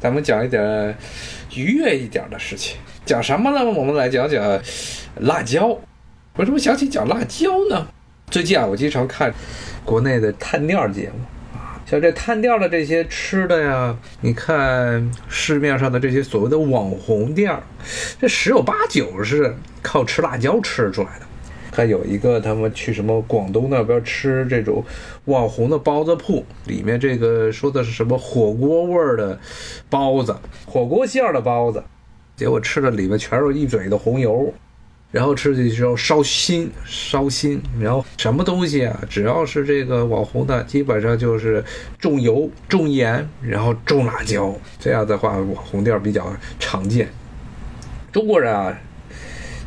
咱们讲一点愉悦一点的事情，讲什么呢？我们来讲讲辣椒。为什么想起讲辣椒呢？最近啊，我经常看国内的探店节目啊，像这探店的这些吃的呀，你看市面上的这些所谓的网红店，这十有八九是靠吃辣椒吃出来的。还有一个，他们去什么广东那边吃这种网红的包子铺，里面这个说的是什么火锅味儿的包子，火锅馅儿的包子，结果吃的里面全是一嘴的红油，然后吃的时候烧心烧心，然后什么东西啊，只要是这个网红的，基本上就是重油重盐，然后重辣椒，这样的话网红店比较常见。中国人啊。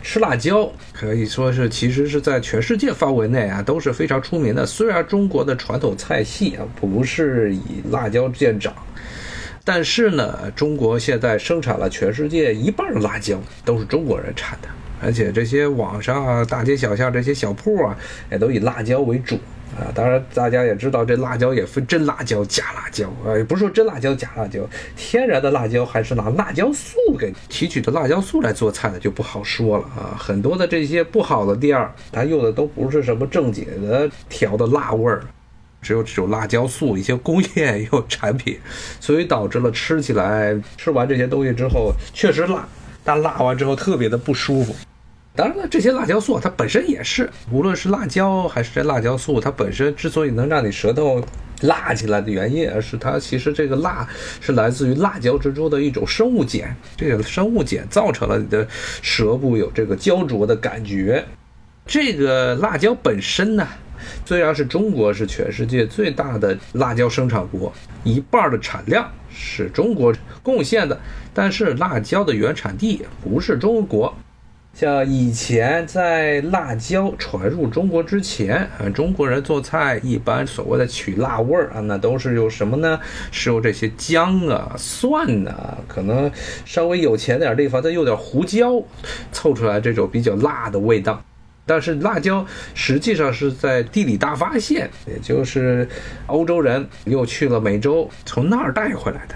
吃辣椒可以说是，其实是在全世界范围内啊都是非常出名的。虽然中国的传统菜系啊不是以辣椒见长，但是呢，中国现在生产了全世界一半辣椒，都是中国人产的。而且这些网上啊、大街小巷这些小铺啊，也都以辣椒为主。啊，当然，大家也知道，这辣椒也分真辣椒、假辣椒啊，也不是说真辣椒、假辣椒，天然的辣椒还是拿辣椒素给提取的辣椒素来做菜的，就不好说了啊。很多的这些不好的店儿，它用的都不是什么正经的调的辣味儿，只有这种辣椒素，一些工业 用产品，所以导致了吃起来，吃完这些东西之后确实辣，但辣完之后特别的不舒服。当然了，这些辣椒素它本身也是，无论是辣椒还是这辣椒素，它本身之所以能让你舌头辣起来的原因，而是它其实这个辣是来自于辣椒之中的一种生物碱，这个生物碱造成了你的舌部有这个焦灼的感觉。这个辣椒本身呢，虽然是中国是全世界最大的辣椒生产国，一半的产量是中国贡献的，但是辣椒的原产地不是中国。像以前在辣椒传入中国之前，啊，中国人做菜一般所谓的取辣味儿啊，那都是用什么呢？是用这些姜啊、蒜呐，可能稍微有钱点地方再用点胡椒，凑出来这种比较辣的味道。但是辣椒实际上是在地理大发现，也就是欧洲人又去了美洲，从那儿带回来的。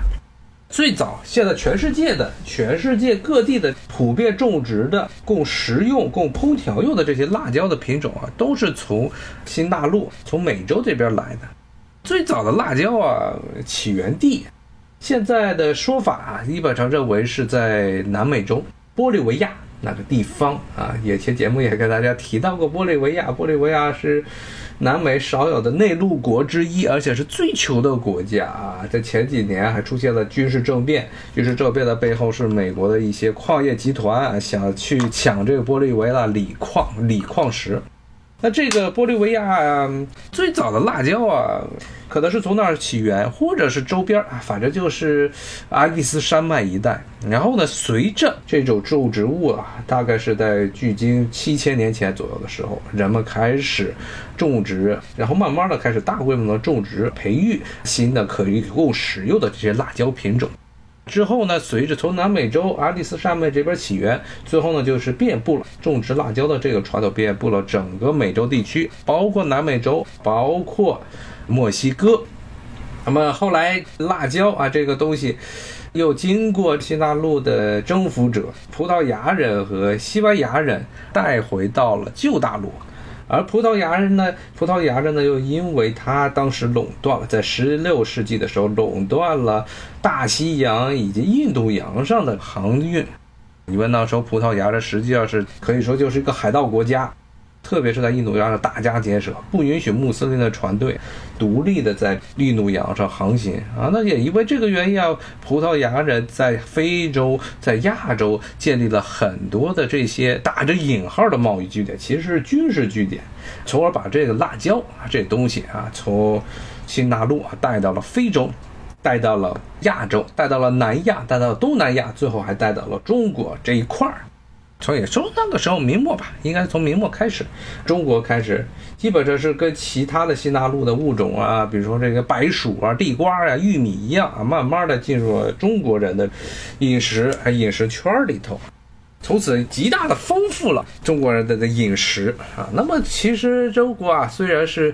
最早，现在全世界的、全世界各地的普遍种植的、供食用、供烹调用的这些辣椒的品种啊，都是从新大陆、从美洲这边来的。最早的辣椒啊，起源地，现在的说法啊，基本上认为是在南美洲玻利维亚那个地方啊。以前节目也跟大家提到过玻利维亚，玻利维亚是。南美少有的内陆国之一，而且是最穷的国家啊！在前几年还出现了军事政变，军事政变的背后是美国的一些矿业集团想去抢这个玻利维亚锂矿、锂矿石。那这个玻利维亚最早的辣椒啊，可能是从那儿起源，或者是周边啊，反正就是阿蒂斯山脉一带。然后呢，随着这种种植物啊，大概是在距今七千年前左右的时候，人们开始种植，然后慢慢的开始大规模的种植、培育新的可以供使用的这些辣椒品种。之后呢，随着从南美洲阿蒂斯山脉这边起源，最后呢就是遍布了种植辣椒的这个传统，遍布了整个美洲地区，包括南美洲，包括墨西哥。那么后来辣椒啊这个东西，又经过新大陆的征服者葡萄牙人和西班牙人带回到了旧大陆。而葡萄牙人呢？葡萄牙人呢？又因为他当时垄断了，在十六世纪的时候垄断了大西洋以及印度洋上的航运。你们那时候葡萄牙人实际上是可以说就是一个海盗国家。特别是在印度洋上大加劫舍，不允许穆斯林的船队独立的在印度洋上航行啊。那也因为这个原因啊，葡萄牙人在非洲、在亚洲建立了很多的这些打着引号的贸易据点，其实是军事据点，从而把这个辣椒啊这东西啊从新大陆啊带到了非洲，带到了亚洲，带到了南亚，带到了东南亚，最后还带到了中国这一块儿。从也从那个时候明末吧，应该从明末开始，中国开始基本上是跟其他的新大陆的物种啊，比如说这个白薯啊、地瓜啊、玉米一样啊，慢慢的进入了中国人的饮食饮食圈里头。从此极大的丰富了中国人的的饮食啊。那么其实中国啊，虽然是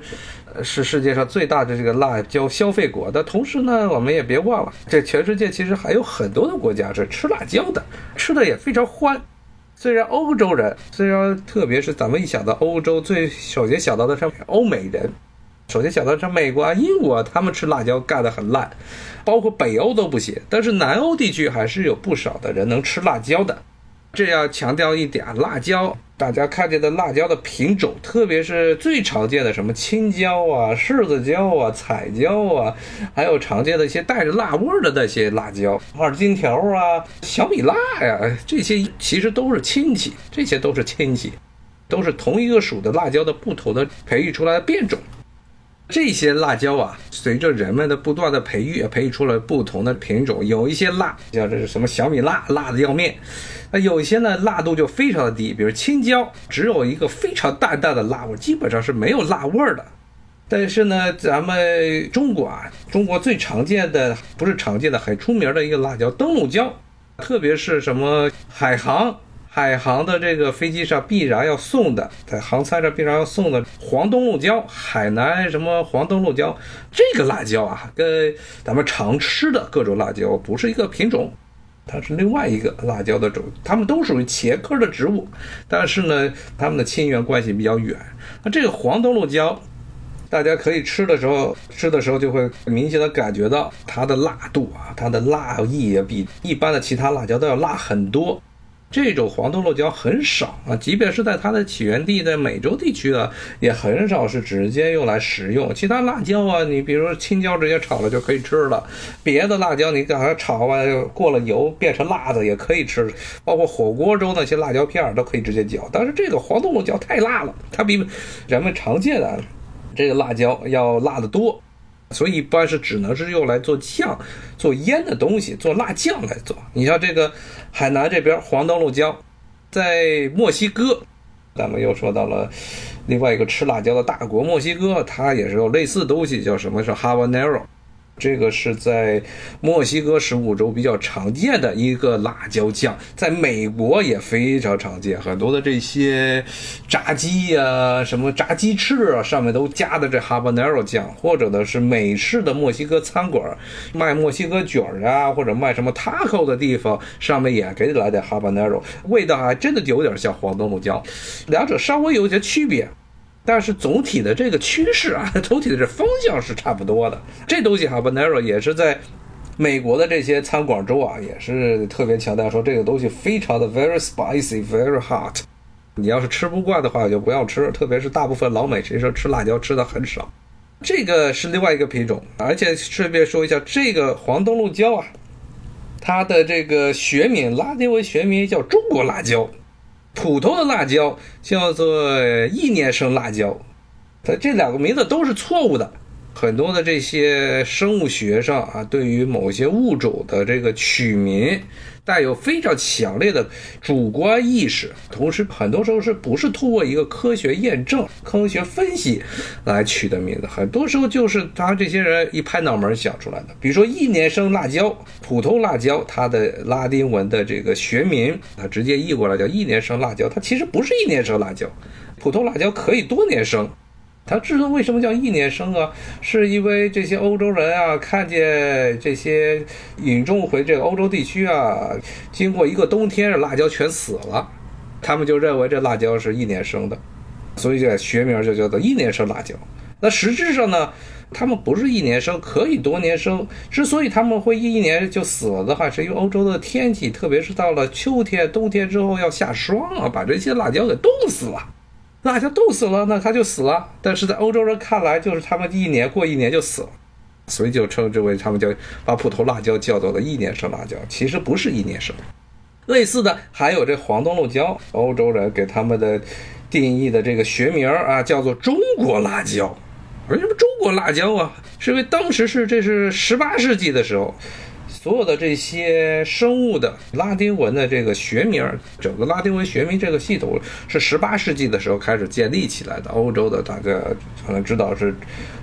是世界上最大的这个辣椒消费国，但同时呢，我们也别忘了，这全世界其实还有很多的国家是吃辣椒的，吃的也非常欢。虽然欧洲人，虽然特别是咱们一想到欧洲，最首先想到的是欧美人，首先想到是美国啊、英国，他们吃辣椒干得很烂，包括北欧都不行，但是南欧地区还是有不少的人能吃辣椒的。这要强调一点，辣椒大家看见的辣椒的品种，特别是最常见的什么青椒啊、柿子椒啊、彩椒啊，还有常见的一些带着辣味的那些辣椒，二荆条啊、小米辣呀，这些其实都是亲戚，这些都是亲戚，都是同一个属的辣椒的不同的培育出来的变种。这些辣椒啊，随着人们的不断的培育，培育出了不同的品种。有一些辣，像这是什么小米辣，辣的要命；那有一些呢，辣度就非常的低，比如青椒，只有一个非常淡淡的辣味，基本上是没有辣味儿的。但是呢，咱们中国啊，中国最常见的不是常见的，很出名的一个辣椒灯笼椒，特别是什么海航。海航的这个飞机上必然要送的，在航餐上必然要送的黄灯笼椒，海南什么黄灯笼椒，这个辣椒啊，跟咱们常吃的各种辣椒不是一个品种，它是另外一个辣椒的种，它们都属于茄科的植物，但是呢，它们的亲缘关系比较远。那这个黄灯笼椒，大家可以吃的时候，吃的时候就会明显的感觉到它的辣度啊，它的辣意也比一般的其他辣椒都要辣很多。这种黄豆落椒很少啊，即便是在它的起源地在美洲地区啊，也很少是直接用来食用。其他辣椒啊，你比如说青椒直接炒了就可以吃了，别的辣椒你给它炒完过了油变成辣的也可以吃，包括火锅中那些辣椒片都可以直接嚼。但是这个黄豆落椒太辣了，它比人们常见的这个辣椒要辣得多。所以一般是只能是用来做酱、做腌的东西，做辣酱来做。你像这个海南这边黄灯笼椒，在墨西哥，咱们又说到了另外一个吃辣椒的大国墨西哥，它也是有类似东西，叫什么是 habanero。这个是在墨西哥食物中比较常见的一个辣椒酱，在美国也非常常见。很多的这些炸鸡呀、什么炸鸡翅啊，上面都加的这 habanero 酱，或者呢是美式的墨西哥餐馆卖墨西哥卷儿啊，或者卖什么 taco 的地方，上面也给你来点 habanero，味道还真的有点像黄灯笼椒，两者稍微有些区别。但是总体的这个趋势啊，总体的这方向是差不多的。这东西 habanero 也是在美国的这些餐馆中啊，也是特别强调说这个东西非常的 very spicy, very hot。你要是吃不惯的话，就不要吃。特别是大部分老美其实吃辣椒吃的很少。这个是另外一个品种，而且顺便说一下，这个黄灯笼椒啊，它的这个学名拉丁文学名叫中国辣椒。普通的辣椒叫做一年生辣椒，它这两个名字都是错误的。很多的这些生物学上啊，对于某些物种的这个取名，带有非常强烈的主观意识，同时很多时候是不是通过一个科学验证、科学分析来取的名字？很多时候就是他这些人一拍脑门想出来的。比如说一年生辣椒，普通辣椒，它的拉丁文的这个学名，它直接译过来叫一年生辣椒，它其实不是一年生辣椒，普通辣椒可以多年生。它知道为什么叫一年生啊？是因为这些欧洲人啊，看见这些引种回这个欧洲地区啊，经过一个冬天，辣椒全死了，他们就认为这辣椒是一年生的，所以这学名就叫做一年生辣椒。那实质上呢，他们不是一年生，可以多年生。之所以他们会一年就死了的话，是因为欧洲的天气，特别是到了秋天、冬天之后要下霜啊，把这些辣椒给冻死了。辣椒冻死了，那它就死了。但是在欧洲人看来，就是他们一年过一年就死了，所以就称之为他们叫把普通辣椒叫做了一年生辣椒，其实不是一年生。类似的还有这黄灯笼椒，欧洲人给他们的定义的这个学名啊，叫做中国辣椒。为什么中国辣椒啊？是因为当时是这是十八世纪的时候。所有的这些生物的拉丁文的这个学名，整个拉丁文学名这个系统是十八世纪的时候开始建立起来的。欧洲的大家可能知道是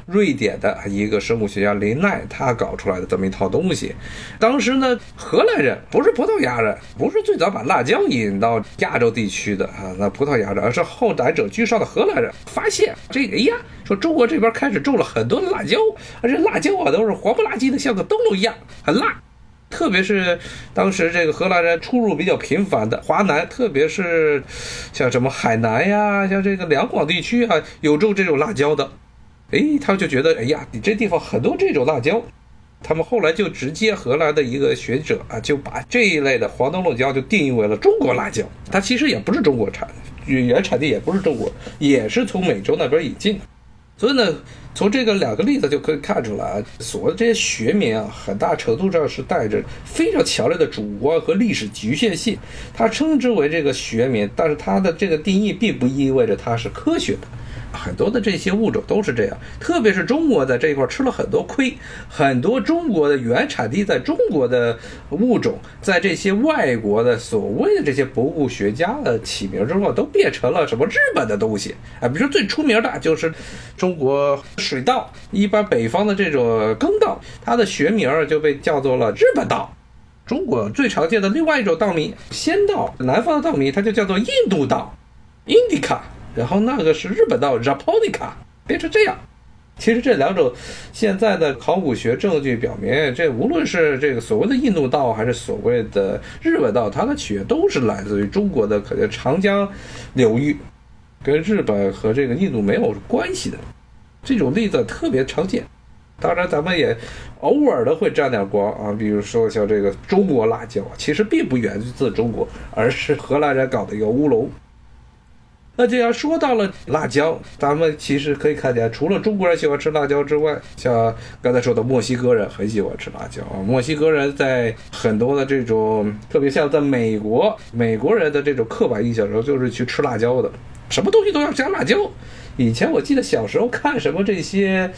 瑞典的一个生物学家林奈他搞出来的这么一套东西。当时呢，荷兰人不是葡萄牙人，不是最早把辣椒引到亚洲地区的啊，那葡萄牙人，而是后来者居上的荷兰人发现这个，哎呀，说中国这边开始种了很多的辣椒，而且辣椒啊都是黄不拉几的，像个灯笼一样，很辣。特别是当时这个荷兰人出入比较频繁的华南，特别是像什么海南呀，像这个两广地区啊，有种这种辣椒的，哎，他们就觉得，哎呀，你这地方很多这种辣椒，他们后来就直接荷兰的一个学者啊，就把这一类的黄灯笼椒就定义为了中国辣椒，它其实也不是中国产，原产地也不是中国，也是从美洲那边引进的，所以呢。从这个两个例子就可以看出来，所谓的这些学名啊，很大程度上是带着非常强烈的主观和历史局限性。它称之为这个学名，但是它的这个定义并不意味着它是科学的。很多的这些物种都是这样，特别是中国在这一块吃了很多亏，很多中国的原产地在中国的物种，在这些外国的所谓的这些博物学家的起名之后，都变成了什么日本的东西啊？比如说最出名的就是中国水稻，一般北方的这种耕稻，它的学名就被叫做了日本稻。中国最常见的另外一种稻米仙稻，南方的稻米它就叫做印度稻，Indica。然后那个是日本稻 Japonica，变成这样。其实这两种现在的考古学证据表明，这无论是这个所谓的印度稻，还是所谓的日本稻，它的起源都是来自于中国的可能长江流域，跟日本和这个印度没有关系的。这种例子特别常见。当然，咱们也偶尔的会沾点光啊，比如说像这个中国辣椒，其实并不源自中国，而是荷兰人搞的一个乌龙。那既然说到了辣椒，咱们其实可以看见，除了中国人喜欢吃辣椒之外，像刚才说的墨西哥人很喜欢吃辣椒啊。墨西哥人在很多的这种，特别像在美国，美国人的这种刻板印象中，就是去吃辣椒的，什么东西都要加辣椒。以前我记得小时候看什么这些。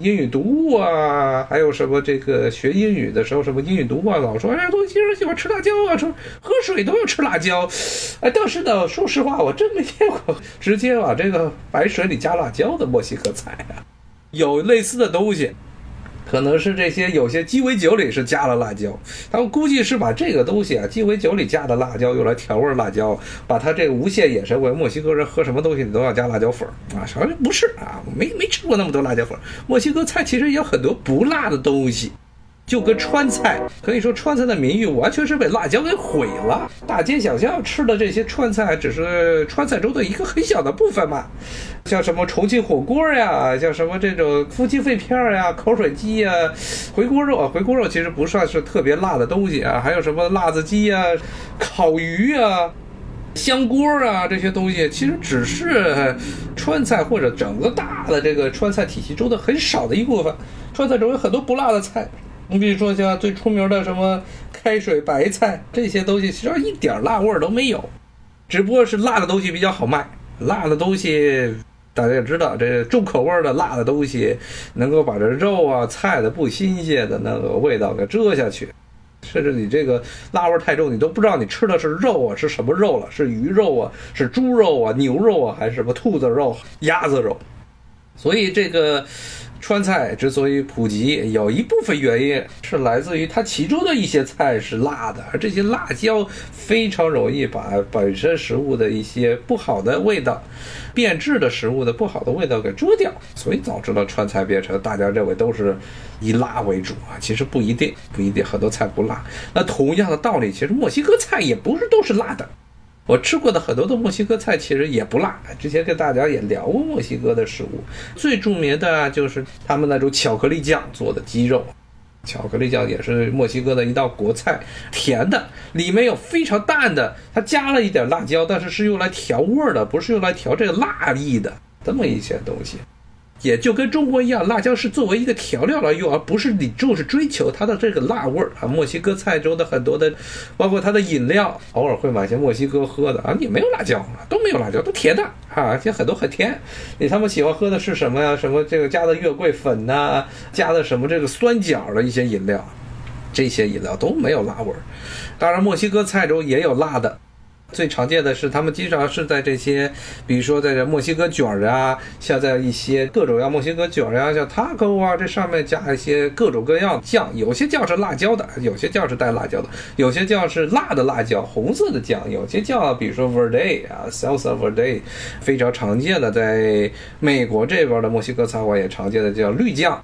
英语读物啊，还有什么这个学英语的时候，什么英语读物啊，老说哎，东西人喜欢吃辣椒啊，说喝水都要吃辣椒，哎，但是呢，说实话，我真没见过直接往这个白水里加辣椒的墨西哥菜啊，有类似的东西。可能是这些有些鸡尾酒里是加了辣椒，他们估计是把这个东西啊，鸡尾酒里加的辣椒用来调味辣椒，把它这个无限延伸为墨西哥人喝什么东西你都要加辣椒粉啊？好像不是啊，没没吃过那么多辣椒粉。墨西哥菜其实也有很多不辣的东西。就跟川菜可以说，川菜的名誉完全是被辣椒给毁了。大街小巷吃的这些川菜，只是川菜中的一个很小的部分嘛。像什么重庆火锅呀，像什么这种夫妻肺片呀、口水鸡呀、回锅肉啊，回锅肉其实不算是特别辣的东西啊。还有什么辣子鸡呀、烤鱼啊、香锅啊这些东西，其实只是川菜或者整个大的这个川菜体系中的很少的一部分。川菜中有很多不辣的菜。你比如说像最出名的什么开水白菜这些东西，其实一点辣味儿都没有，只不过是辣的东西比较好卖。辣的东西大家也知道，这重口味的辣的东西能够把这肉啊菜的不新鲜的那个味道给遮下去，甚至你这个辣味太重，你都不知道你吃的是肉啊是什么肉了，是鱼肉啊，是猪肉啊，牛肉啊，还是什么兔子肉、鸭子肉？所以这个。川菜之所以普及，有一部分原因是来自于它其中的一些菜是辣的，而这些辣椒非常容易把本身食物的一些不好的味道、变质的食物的不好的味道给遮掉，所以导致了川菜变成大家认为都是以辣为主啊。其实不一定，不一定，很多菜不辣。那同样的道理，其实墨西哥菜也不是都是辣的。我吃过的很多的墨西哥菜其实也不辣，之前跟大家也聊过墨西哥的食物，最著名的就是他们那种巧克力酱做的鸡肉，巧克力酱也是墨西哥的一道国菜，甜的，里面有非常淡的，它加了一点辣椒，但是是用来调味的，不是用来调这个辣意的，这么一些东西。也就跟中国一样，辣椒是作为一个调料来用，而不是你就是追求它的这个辣味儿啊。墨西哥菜中的很多的，包括它的饮料，偶尔会买些墨西哥喝的啊，也没有辣椒，都没有辣椒，都甜的啊，而且很多很甜。你他们喜欢喝的是什么呀？什么这个加的月桂粉呐，加的什么这个酸角的一些饮料，这些饮料都没有辣味儿。当然，墨西哥菜中也有辣的。最常见的是，他们经常是在这些，比如说在这墨西哥卷儿啊，像在一些各种样墨西哥卷儿啊，像 taco 啊，这上面加一些各种各样酱，有些酱是辣椒的，有些酱是带辣椒的，有些酱是辣的辣椒，红色的酱，有些酱，比如说 verde 啊，salsa verde，非常常见的，在美国这边的墨西哥餐馆也常见的叫绿酱。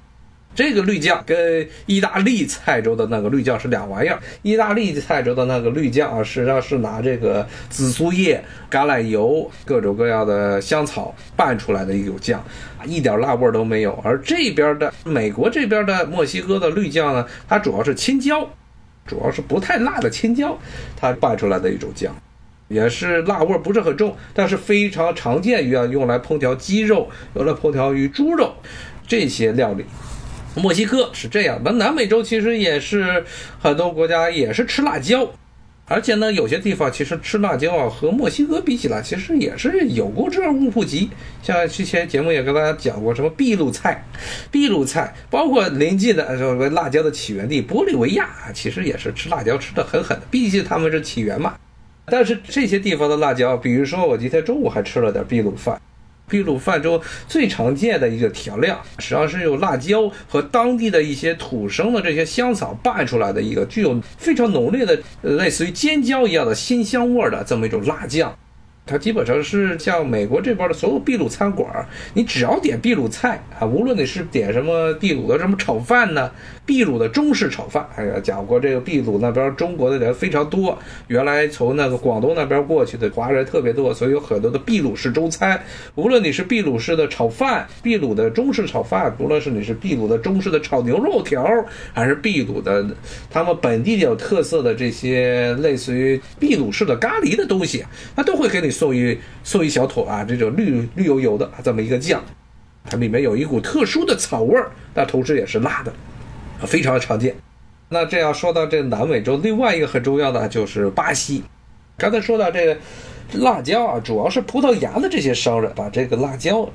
这个绿酱跟意大利菜州的那个绿酱是两玩意儿。意大利菜州的那个绿酱啊，实际上是拿这个紫苏叶、橄榄油、各种各样的香草拌出来的一种酱，一点辣味都没有。而这边的美国这边的墨西哥的绿酱呢，它主要是青椒，主要是不太辣的青椒，它拌出来的一种酱，也是辣味不是很重，但是非常常见于啊用来烹调鸡肉、用来烹调于猪肉这些料理。墨西哥是这样，那南美洲其实也是很多国家也是吃辣椒，而且呢，有些地方其实吃辣椒啊，和墨西哥比起来，其实也是有过之而无不及。像之前节目也跟大家讲过，什么秘鲁菜，秘鲁菜，包括临近的什么辣椒的起源地玻利维亚，其实也是吃辣椒吃的很狠的，毕竟他们是起源嘛。但是这些地方的辣椒，比如说我今天中午还吃了点秘鲁饭。秘鲁饭中最常见的一个调料，实际上是用辣椒和当地的一些土生的这些香草拌出来的一个具有非常浓烈的，类似于尖椒一样的鲜香味的这么一种辣酱。它基本上是像美国这边的所有秘鲁餐馆，你只要点秘鲁菜啊，无论你是点什么秘鲁的什么炒饭呢，秘鲁的中式炒饭，哎呀，讲过这个秘鲁那边中国的人非常多，原来从那个广东那边过去的华人特别多，所以有很多的秘鲁式中餐。无论你是秘鲁式的炒饭，秘鲁的中式炒饭，无论是你是秘鲁的中式的炒牛肉条，还是秘鲁的他们本地有特色的这些类似于秘鲁式的咖喱的东西，那都会给你。送一送一小坨啊，这种绿绿油油的这么一个酱，它里面有一股特殊的草味儿，但同时也是辣的，非常常见。那这样说到这南美洲，另外一个很重要的就是巴西。刚才说到这个辣椒啊，主要是葡萄牙的这些商人把这个辣椒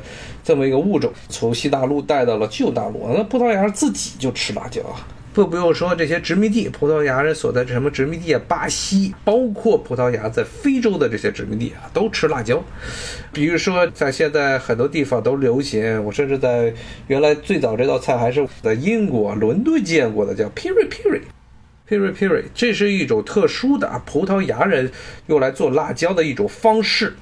这么一个物种从西大陆带到了旧大陆，那葡萄牙自己就吃辣椒啊。不不用说，这些殖民地，葡萄牙人所在什么殖民地啊，巴西，包括葡萄牙在非洲的这些殖民地啊，都吃辣椒。比如说，在现在很多地方都流行，我甚至在原来最早这道菜还是在英国伦敦见过的，叫 piri piri，piri piri，这是一种特殊的啊，葡萄牙人用来做辣椒的一种方式。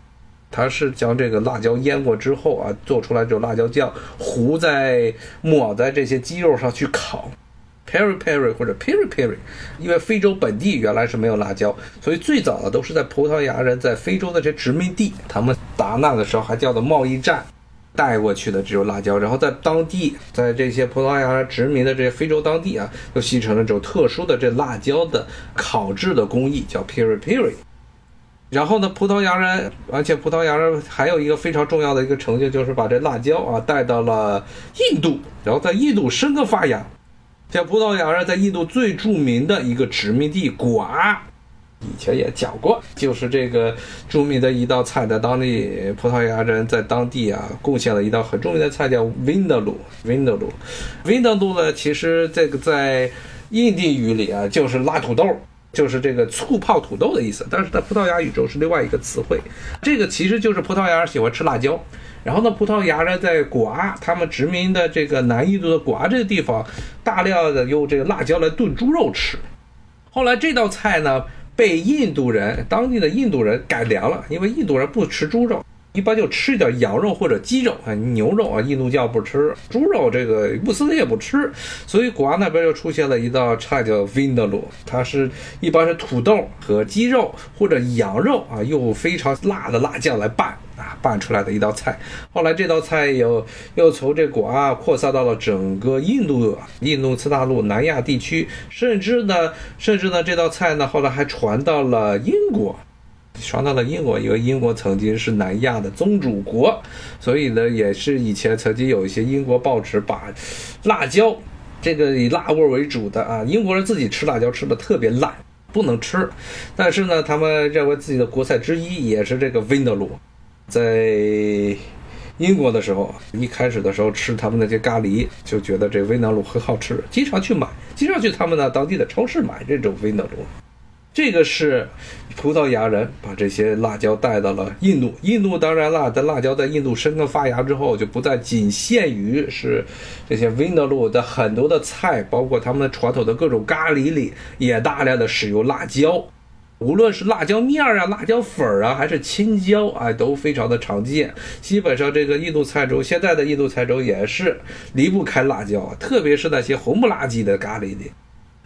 它是将这个辣椒腌过之后啊，做出来这种辣椒酱，糊在抹在这些鸡肉上去烤。Peri Peri 或者 Peri Peri，因为非洲本地原来是没有辣椒，所以最早的都是在葡萄牙人在非洲的这殖民地，他们打那的时候还叫做贸易站带过去的这种辣椒，然后在当地，在这些葡萄牙殖民的这些非洲当地啊，又形成了这种特殊的这辣椒的烤制的工艺，叫 Peri Peri。然后呢，葡萄牙人，而且葡萄牙人还有一个非常重要的一个成就，就是把这辣椒啊带到了印度，然后在印度生根发芽。像葡萄牙人在印度最著名的一个殖民地古阿，以前也讲过，就是这个著名的一道菜，在当地葡萄牙人在当地啊贡献了一道很著名的菜，叫 vindalu vindalu vindalu 呢，其实这个在印地语里啊，就是辣土豆，就是这个醋泡土豆的意思，但是在葡萄牙语中是另外一个词汇。这个其实就是葡萄牙人喜欢吃辣椒。然后呢，葡萄牙人在果阿，他们殖民的这个南印度的果阿这个地方，大量的用这个辣椒来炖猪肉吃。后来这道菜呢，被印度人当地的印度人改良了，因为印度人不吃猪肉。一般就吃一点羊肉或者鸡肉啊，牛肉啊，印度教不吃，猪肉这个穆斯林也不吃，所以古阿那边又出现了一道菜叫 Vindaloo，它是一般是土豆和鸡肉或者羊肉啊，用非常辣的辣酱来拌啊，拌出来的一道菜。后来这道菜又又从这古阿扩散到了整个印度、印度次大陆、南亚地区，甚至呢，甚至呢，这道菜呢后来还传到了英国。传到了英国，因为英国曾经是南亚的宗主国，所以呢，也是以前曾经有一些英国报纸把辣椒这个以辣味为主的啊，英国人自己吃辣椒吃的特别辣，不能吃。但是呢，他们认为自己的国菜之一也是这个 Vindaloo。在英国的时候，一开始的时候吃他们那些咖喱，就觉得这 Vindaloo 很好吃，经常去买，经常去他们那当地的超市买这种 Vindaloo。这个是葡萄牙人把这些辣椒带到了印度。印度当然了，在辣椒在印度生根发芽之后，就不再仅限于是这些 Viner 的很多的菜，包括他们的传统的各种咖喱里也大量的使用辣椒。无论是辣椒面儿啊、辣椒粉儿啊，还是青椒啊，都非常的常见。基本上这个印度菜中，现在的印度菜中也是离不开辣椒，特别是那些红不拉几的咖喱里。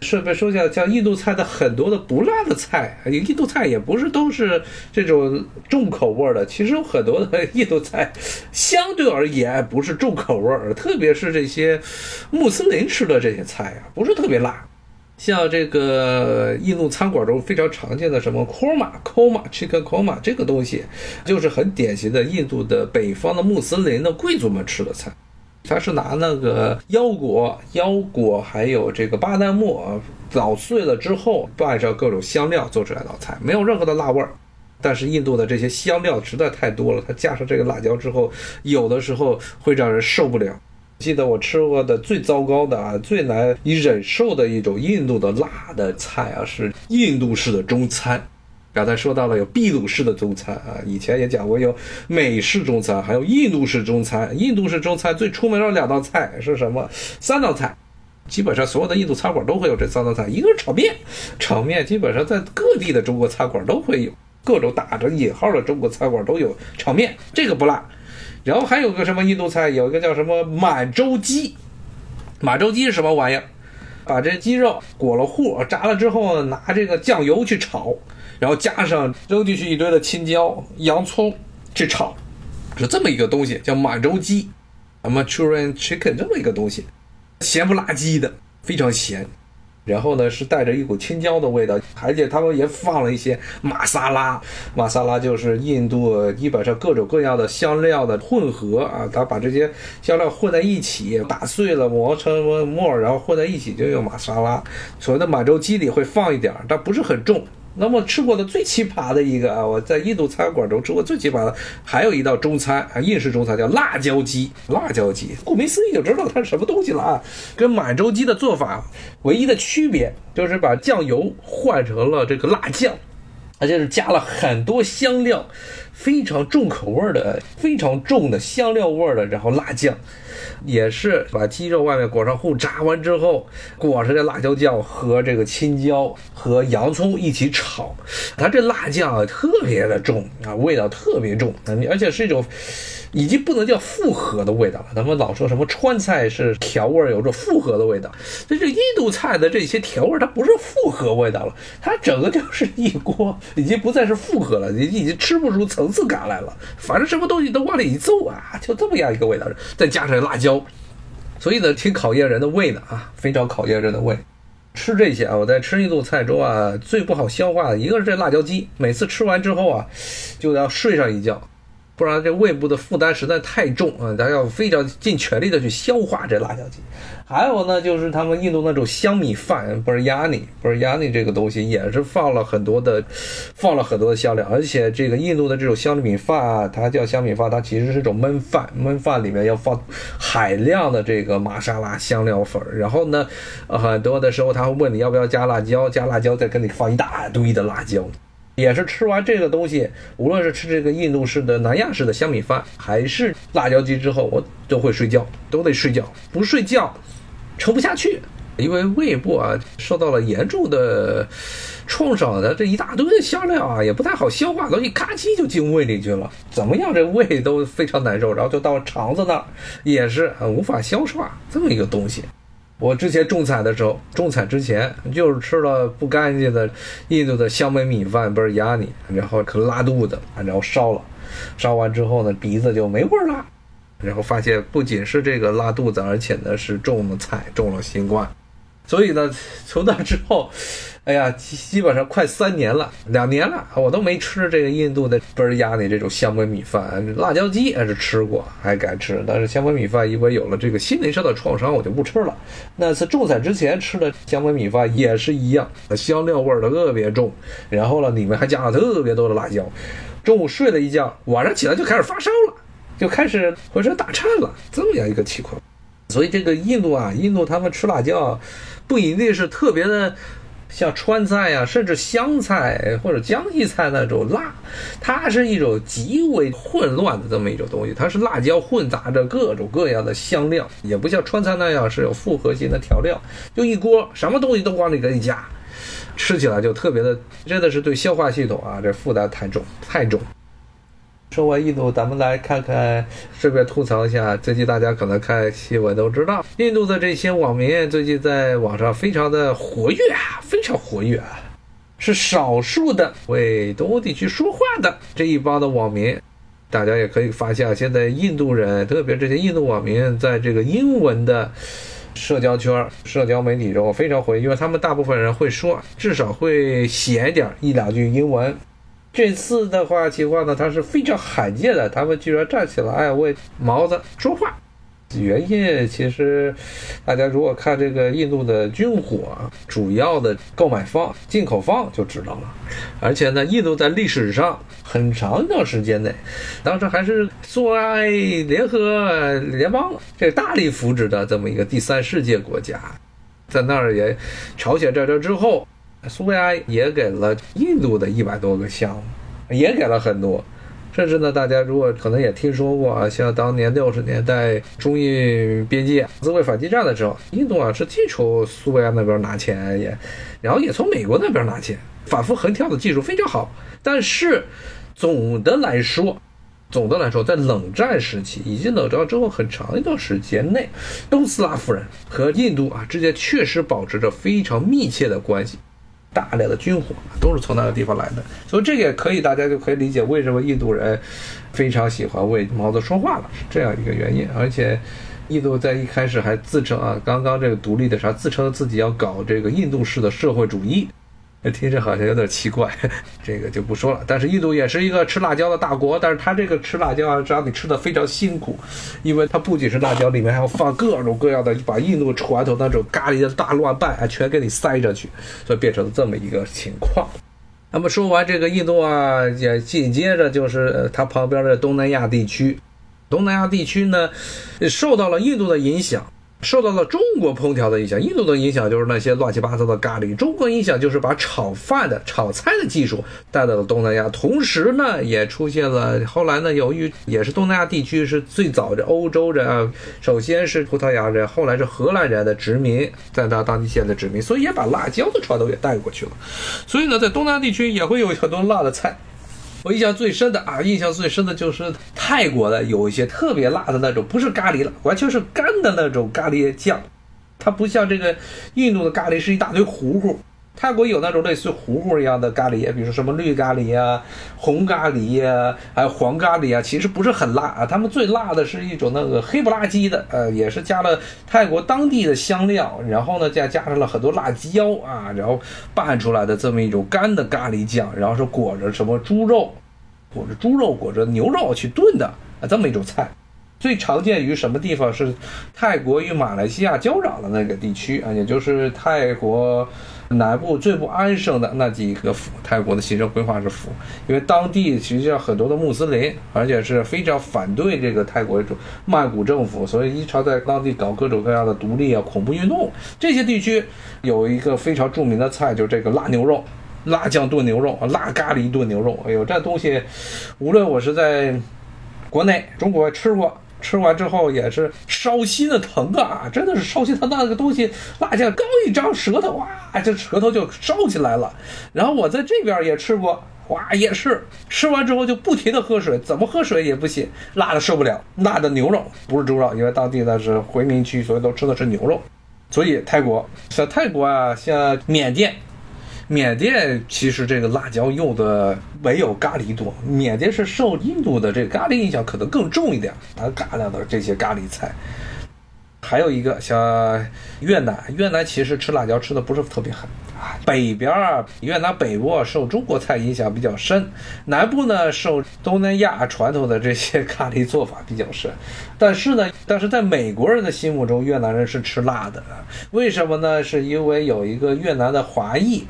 顺便说一下，像印度菜的很多的不辣的菜，印度菜也不是都是这种重口味的。其实有很多的印度菜相对而言不是重口味，特别是这些穆斯林吃的这些菜啊，不是特别辣。像这个印度餐馆中非常常见的什么 korma korma chicken korma 这个东西，就是很典型的印度的北方的穆斯林的贵族们吃的菜。它是拿那个腰果、腰果还有这个巴旦木捣碎了之后，拌上各种香料做出来的菜，没有任何的辣味儿。但是印度的这些香料实在太多了，它加上这个辣椒之后，有的时候会让人受不了。记得我吃过的最糟糕的啊，最难以忍受的一种印度的辣的菜啊，是印度式的中餐。刚才说到了有秘鲁式的中餐啊，以前也讲过有美式中餐，还有印度式中餐。印度式中餐最出名的两道菜是什么？三道菜，基本上所有的印度餐馆都会有这三道菜。一个是炒面，炒面基本上在各地的中国餐馆都会有，各种打着引号的中国餐馆都有炒面，这个不辣。然后还有个什么印度菜，有一个叫什么满洲鸡。满洲鸡是什么玩意儿？把这鸡肉裹了糊，炸了之后，拿这个酱油去炒，然后加上扔进去一堆的青椒、洋葱去炒，是这么一个东西，叫满洲鸡，Manchurian Chicken 这么一个东西，咸不拉几的，非常咸。然后呢，是带着一股青椒的味道，而且他们也放了一些玛莎拉。玛莎拉就是印度基本上各种各样的香料的混合啊，他把这些香料混在一起，打碎了磨成沫，然后混在一起就用玛莎拉。所谓的满洲鸡里会放一点，但不是很重。那么吃过的最奇葩的一个啊，我在印度餐馆中吃过最奇葩的，还有一道中餐啊，印式中餐叫辣椒鸡。辣椒鸡，顾名思义就知道它是什么东西了啊。跟满洲鸡的做法唯一的区别就是把酱油换成了这个辣酱，而且是加了很多香料，非常重口味的、非常重的香料味的，然后辣酱。也是把鸡肉外面裹上糊，炸完之后裹上这辣椒酱和这个青椒和洋葱一起炒。它这辣酱啊特别的重啊，味道特别重，而且是一种已经不能叫复合的味道了。咱们老说什么川菜是调味儿有着复合的味道，这这印度菜的这些调味它不是复合味道了，它整个就是一锅已经不再是复合了，已已经吃不出层层次感来了。反正什么东西都往里一揍啊，就这么样一个味道，再加上辣椒。所以呢，挺考验人的胃的啊，非常考验人的胃。吃这些啊，我在吃印度菜中啊，最不好消化的一个是这辣椒鸡，每次吃完之后啊，就要睡上一觉。不然这胃部的负担实在太重啊！咱要非常尽全力的去消化这辣椒鸡。还有呢，就是他们印度那种香米饭，不是亚尼，不是亚尼这个东西也是放了很多的，放了很多的香料。而且这个印度的这种香米饭啊，它叫香米饭，它其实是种焖饭，焖饭里面要放海量的这个玛莎拉香料粉。然后呢，很多的时候他会问你要不要加辣椒，加辣椒再给你放一大堆的辣椒。也是吃完这个东西，无论是吃这个印度式的、南亚式的香米饭，还是辣椒鸡之后，我都会睡觉，都得睡觉，不睡觉撑不下去，因为胃部啊受到了严重的创伤的，这一大堆的香料啊也不太好消化，东西咔叽就进胃里去了，怎么样这胃都非常难受，然后就到肠子那儿也是无法消化这么一个东西。我之前种菜的时候，种菜之前就是吃了不干净的印度的香梅米饭，不是压你，然后可拉肚子，然后烧了，烧完之后呢，鼻子就没味儿了，然后发现不仅是这个拉肚子，而且呢是中了菜，中了新冠，所以呢，从那之后。哎呀，基本上快三年了，两年了，我都没吃这个印度的倍儿压的这种香味米饭，辣椒鸡还是吃过，还敢吃，但是香味米饭因为有了这个心灵上的创伤，我就不吃了。那次种菜之前吃的香味米饭也是一样，香料味儿的特别重，然后呢，里面还加了特别多的辣椒。中午睡了一觉，晚上起来就开始发烧了，就开始浑身打颤了，这么样一个情况。所以这个印度啊，印度他们吃辣椒，不一定是特别的。像川菜啊，甚至湘菜或者江西菜那种辣，它是一种极为混乱的这么一种东西。它是辣椒混杂着各种各样的香料，也不像川菜那样是有复合型的调料，就一锅什么东西都往里给你加，吃起来就特别的，真的是对消化系统啊这负担太重太重。说完印度，咱们来看看，顺便吐槽一下，最近大家可能看新闻都知道，印度的这些网民最近在网上非常的活跃啊，非常活跃啊，是少数的为东欧地区说话的这一帮的网民。大家也可以发现，现在印度人，特别这些印度网民，在这个英文的社交圈、社交媒体中非常活跃，因为他们大部分人会说，至少会写点一两句英文。这次的话情况呢，他是非常罕见的，他们居然站起来为毛子说话。原因其实，大家如果看这个印度的军火主要的购买方、进口方就知道了。而且呢，印度在历史上很长一段时间内，当时还是苏维埃联合联邦这大力扶持的这么一个第三世界国家，在那儿也朝鲜战争之后。苏维埃也给了印度的一百多个项目，也给了很多，甚至呢，大家如果可能也听说过啊，像当年六十年代中印边界自卫反击战的时候，印度啊是既从苏维埃那边拿钱，也然后也从美国那边拿钱，反复横跳的技术非常好。但是总的来说，总的来说，在冷战时期以及冷战之后很长一段时间内，东斯拉夫人和印度啊之间确实保持着非常密切的关系。大量的军火都是从那个地方来的，所以这个也可以，大家就可以理解为什么印度人非常喜欢为毛泽说话了，这样一个原因。而且，印度在一开始还自称啊，刚刚这个独立的时候，自称自己要搞这个印度式的社会主义。听着好像有点奇怪，这个就不说了。但是印度也是一个吃辣椒的大国，但是它这个吃辣椒啊，让你吃的非常辛苦，因为它不仅是辣椒，里面还要放各种各样的，把印度传统那种咖喱的大乱拌啊，全给你塞上去，所以变成了这么一个情况。那么说完这个印度啊，也紧接着就是它旁边的东南亚地区，东南亚地区呢，受到了印度的影响。受到了中国烹调的影响，印度的影响就是那些乱七八糟的咖喱；中国影响就是把炒饭的、炒菜的技术带到了东南亚。同时呢，也出现了后来呢，由于也是东南亚地区是最早的欧洲人啊，首先是葡萄牙人，后来是荷兰人的殖民，再到当地县的殖民，所以也把辣椒的传统也带过去了。所以呢，在东南亚地区也会有很多辣的菜。我印象最深的啊，印象最深的就是泰国的有一些特别辣的那种，不是咖喱辣，完全是干的那种咖喱酱。它不像这个印度的咖喱是一大堆糊糊，泰国有那种类似糊糊一样的咖喱，比如说什么绿咖喱啊、红咖喱啊，还有黄咖喱啊，其实不是很辣啊。他们最辣的是一种那个黑不拉几的，呃，也是加了泰国当地的香料，然后呢再加上了很多辣椒啊，然后拌出来的这么一种干的咖喱酱，然后是裹着什么猪肉。裹着猪肉、裹着牛肉去炖的啊，这么一种菜，最常见于什么地方？是泰国与马来西亚交壤的那个地区啊，也就是泰国南部最不安生的那几个府。泰国的行政规划是府，因为当地实际上很多的穆斯林，而且是非常反对这个泰国曼谷政府，所以一常在当地搞各种各样的独立啊、恐怖运动。这些地区有一个非常著名的菜，就是这个辣牛肉。辣酱炖牛肉辣咖喱炖牛肉，哎呦，这东西，无论我是在国内、中国吃过，吃完之后也是烧心的疼啊！真的是烧心疼，那个东西辣酱刚一张舌头，哇，这舌头就烧起来了。然后我在这边也吃过，哇，也是吃完之后就不停的喝水，怎么喝水也不行，辣的受不了。辣的牛肉不是猪肉，因为当地那是回民区，所以都吃的是牛肉。所以泰国像泰国啊，像缅甸。缅甸其实这个辣椒用的没有咖喱多，缅甸是受印度的这个咖喱影响可能更重一点，它大量的这些咖喱菜。还有一个像越南，越南其实吃辣椒吃的不是特别狠。北边儿越南北部受中国菜影响比较深，南部呢受东南亚传统的这些咖喱做法比较深。但是呢，但是在美国人的心目中，越南人是吃辣的。为什么呢？是因为有一个越南的华裔，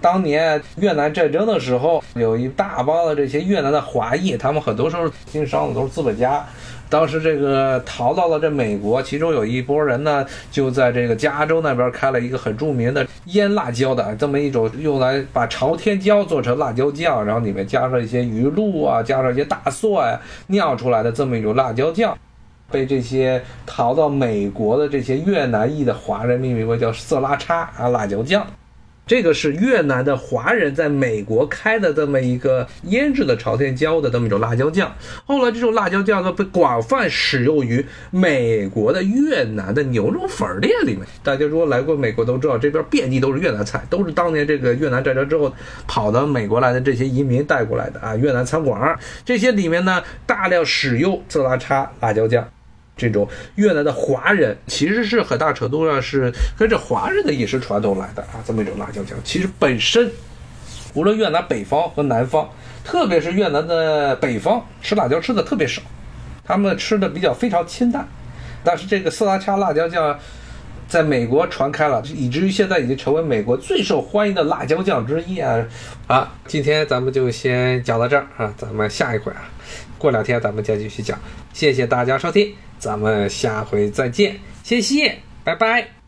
当年越南战争的时候，有一大帮的这些越南的华裔，他们很多时候经商的都是资本家。当时这个逃到了这美国，其中有一波人呢，就在这个加州那边开了一个很著名的腌辣椒的这么一种，用来把朝天椒做成辣椒酱，然后里面加上一些鱼露啊，加上一些大蒜啊，酿出来的这么一种辣椒酱，被这些逃到美国的这些越南裔的华人命名为叫色拉叉啊辣椒酱。这个是越南的华人在美国开的这么一个腌制的朝天椒的这么一种辣椒酱。后来这种辣椒酱呢被广泛使用于美国的越南的牛肉粉店里面。大家如果来过美国都知道，这边遍地都是越南菜，都是当年这个越南战争之后跑到美国来的这些移民带过来的啊。越南餐馆这些里面呢大量使用色拉叉辣椒酱。这种越南的华人其实是很大程度上是跟着华人的饮食传统来的啊，这么一种辣椒酱。其实本身，无论越南北方和南方，特别是越南的北方，吃辣椒吃的特别少，他们吃的比较非常清淡。但是这个色拉恰辣椒酱在美国传开了，以至于现在已经成为美国最受欢迎的辣椒酱之一啊！好，今天咱们就先讲到这儿啊，咱们下一回啊，过两天咱们再继续讲。谢谢大家收听。咱们下回再见，谢谢，拜拜。